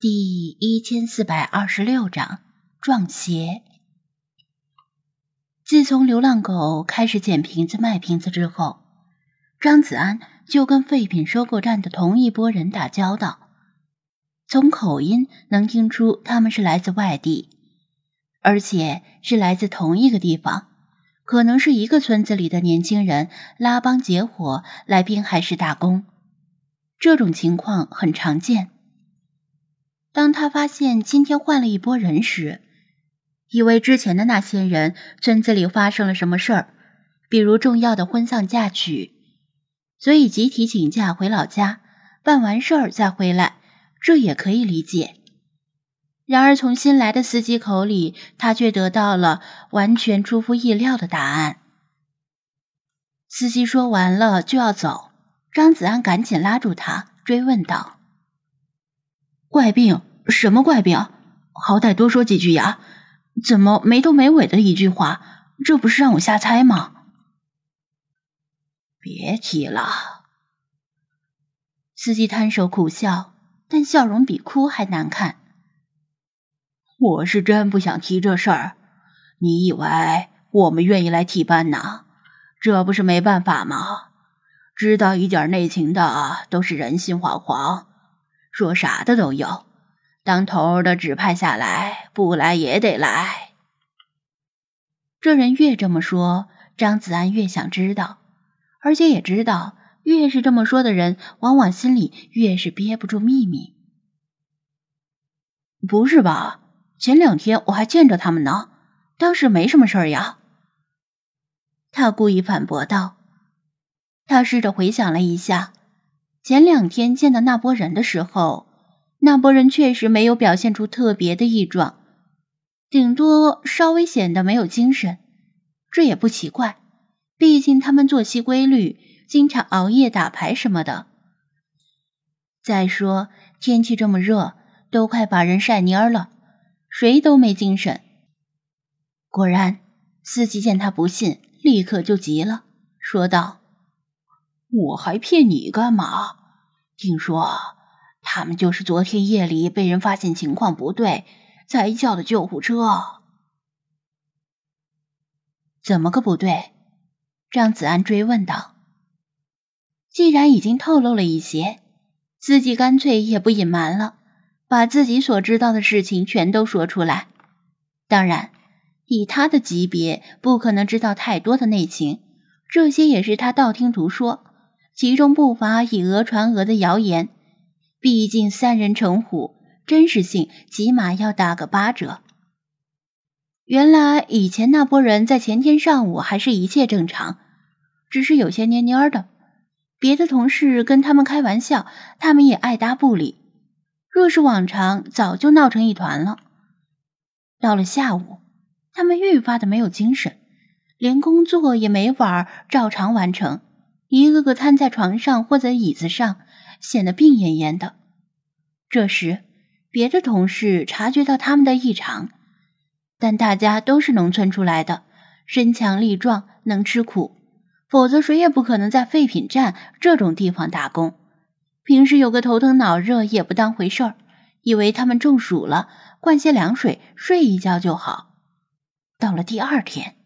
第一千四百二十六章撞邪。自从流浪狗开始捡瓶子卖瓶子之后，张子安就跟废品收购站的同一拨人打交道。从口音能听出他们是来自外地，而且是来自同一个地方，可能是一个村子里的年轻人拉帮结伙来滨海市打工。这种情况很常见。当他发现今天换了一拨人时，以为之前的那些人村子里发生了什么事儿，比如重要的婚丧嫁娶，所以集体请假回老家办完事儿再回来，这也可以理解。然而从新来的司机口里，他却得到了完全出乎意料的答案。司机说完了就要走，张子安赶紧拉住他，追问道。怪病？什么怪病？好歹多说几句呀！怎么没头没尾的一句话？这不是让我瞎猜吗？别提了。司机摊手苦笑，但笑容比哭还难看。我是真不想提这事儿。你以为我们愿意来替班呢？这不是没办法吗？知道一点内情的都是人心惶惶。说啥的都有，当头的指派下来，不来也得来。这人越这么说，张子安越想知道，而且也知道，越是这么说的人，往往心里越是憋不住秘密。不是吧？前两天我还见着他们呢，当时没什么事儿呀。他故意反驳道。他试着回想了一下。前两天见到那波人的时候，那波人确实没有表现出特别的异状，顶多稍微显得没有精神。这也不奇怪，毕竟他们作息规律，经常熬夜打牌什么的。再说天气这么热，都快把人晒蔫了，谁都没精神。果然，司机见他不信，立刻就急了，说道。我还骗你干嘛？听说他们就是昨天夜里被人发现情况不对，才叫的救护车。怎么个不对？张子安追问道。既然已经透露了一些，自己干脆也不隐瞒了，把自己所知道的事情全都说出来。当然，以他的级别，不可能知道太多的内情，这些也是他道听途说。其中不乏以讹传讹的谣言，毕竟三人成虎，真实性起码要打个八折。原来以前那波人在前天上午还是一切正常，只是有些蔫蔫的。别的同事跟他们开玩笑，他们也爱搭不理。若是往常，早就闹成一团了。到了下午，他们愈发的没有精神，连工作也没法照常完成。一个个瘫在床上或者椅子上，显得病恹恹的。这时，别的同事察觉到他们的异常，但大家都是农村出来的，身强力壮，能吃苦，否则谁也不可能在废品站这种地方打工。平时有个头疼脑热也不当回事儿，以为他们中暑了，灌些凉水，睡一觉就好。到了第二天，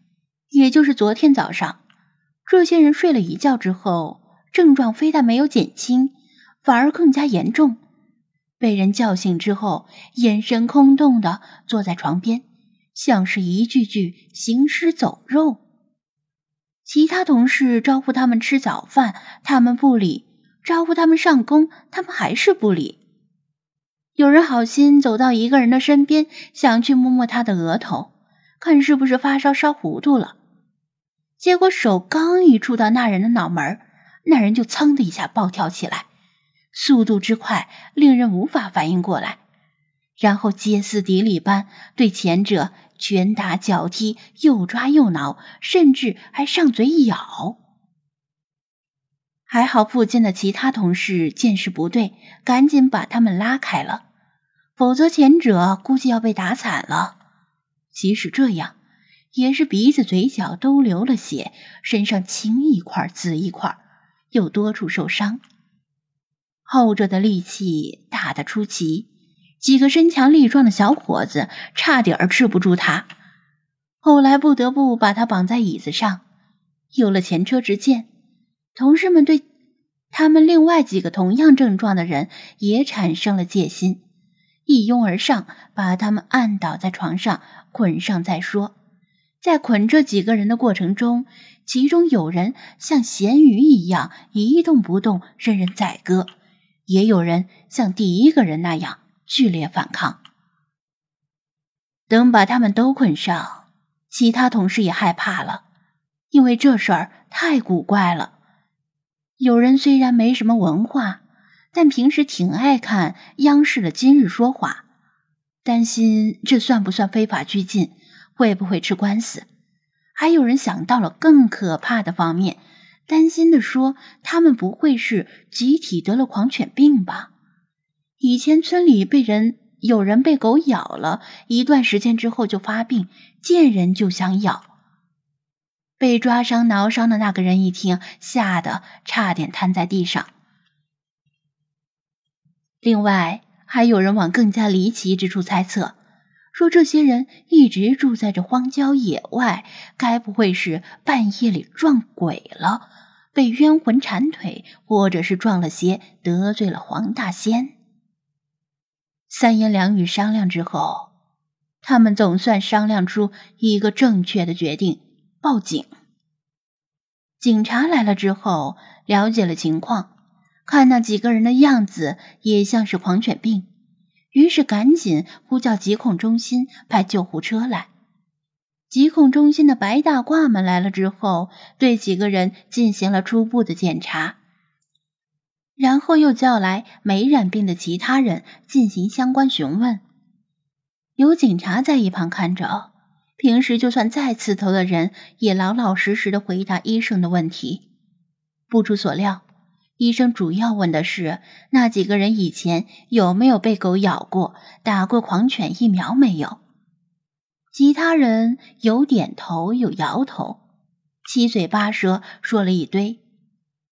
也就是昨天早上。这些人睡了一觉之后，症状非但没有减轻，反而更加严重。被人叫醒之后，眼神空洞的坐在床边，像是一具具行尸走肉。其他同事招呼他们吃早饭，他们不理；招呼他们上工，他们还是不理。有人好心走到一个人的身边，想去摸摸他的额头，看是不是发烧烧糊涂了。结果手刚一触到那人的脑门那人就噌的一下暴跳起来，速度之快令人无法反应过来，然后歇斯底里般对前者拳打脚踢，又抓又挠，甚至还上嘴咬。还好附近的其他同事见势不对，赶紧把他们拉开了，否则前者估计要被打惨了。即使这样。也是鼻子、嘴角都流了血，身上青一块紫一块，又多处受伤。后者的力气大得出奇，几个身强力壮的小伙子差点儿治不住他，后来不得不把他绑在椅子上。有了前车之鉴，同事们对他们另外几个同样症状的人也产生了戒心，一拥而上，把他们按倒在床上，捆上再说。在捆这几个人的过程中，其中有人像咸鱼一样一动不动，任人宰割；也有人像第一个人那样。剧烈反抗。等把他们都捆上，其他同事也害怕了，因为这事儿太古怪了。有人虽然没什么文化，但平时挺爱看央视的《今日说法》，担心这算不算非法拘禁，会不会吃官司。还有人想到了更可怕的方面，担心的说：“他们不会是集体得了狂犬病吧？”以前村里被人有人被狗咬了一段时间之后就发病，见人就想咬。被抓伤挠伤的那个人一听，吓得差点瘫在地上。另外，还有人往更加离奇之处猜测，说这些人一直住在这荒郊野外，该不会是半夜里撞鬼了，被冤魂缠腿，或者是撞了邪，得罪了黄大仙？三言两语商量之后，他们总算商量出一个正确的决定：报警。警察来了之后，了解了情况，看那几个人的样子也像是狂犬病，于是赶紧呼叫疾控中心派救护车来。疾控中心的白大褂们来了之后，对几个人进行了初步的检查。然后又叫来没染病的其他人进行相关询问，有警察在一旁看着。平时就算再刺头的人，也老老实实的回答医生的问题。不出所料，医生主要问的是那几个人以前有没有被狗咬过，打过狂犬疫苗没有。其他人有点头，有摇头，七嘴八舌说了一堆，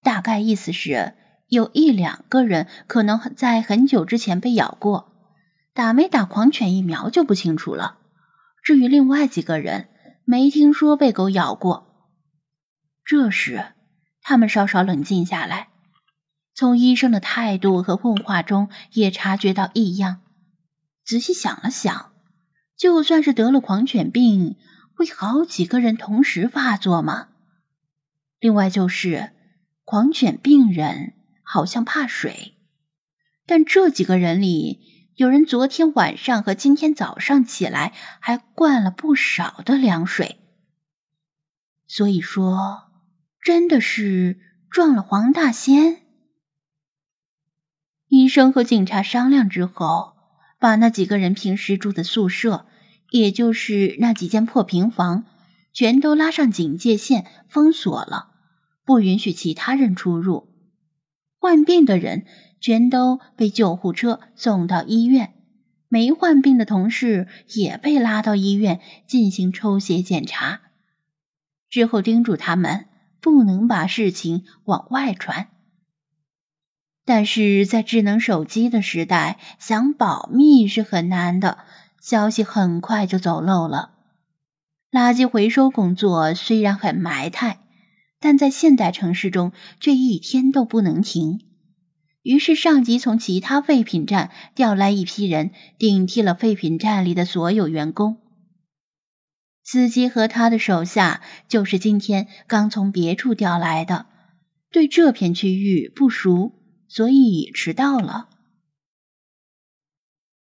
大概意思是。有一两个人可能在很久之前被咬过，打没打狂犬疫苗就不清楚了。至于另外几个人，没听说被狗咬过。这时，他们稍稍冷静下来，从医生的态度和问话中也察觉到异样。仔细想了想，就算是得了狂犬病，会好几个人同时发作吗？另外就是狂犬病人。好像怕水，但这几个人里，有人昨天晚上和今天早上起来还灌了不少的凉水。所以说，真的是撞了黄大仙。医生和警察商量之后，把那几个人平时住的宿舍，也就是那几间破平房，全都拉上警戒线，封锁了，不允许其他人出入。患病的人全都被救护车送到医院，没患病的同事也被拉到医院进行抽血检查。之后叮嘱他们不能把事情往外传。但是在智能手机的时代，想保密是很难的，消息很快就走漏了。垃圾回收工作虽然很埋汰。但在现代城市中，却一天都不能停。于是，上级从其他废品站调来一批人，顶替了废品站里的所有员工。司机和他的手下就是今天刚从别处调来的，对这片区域不熟，所以迟到了。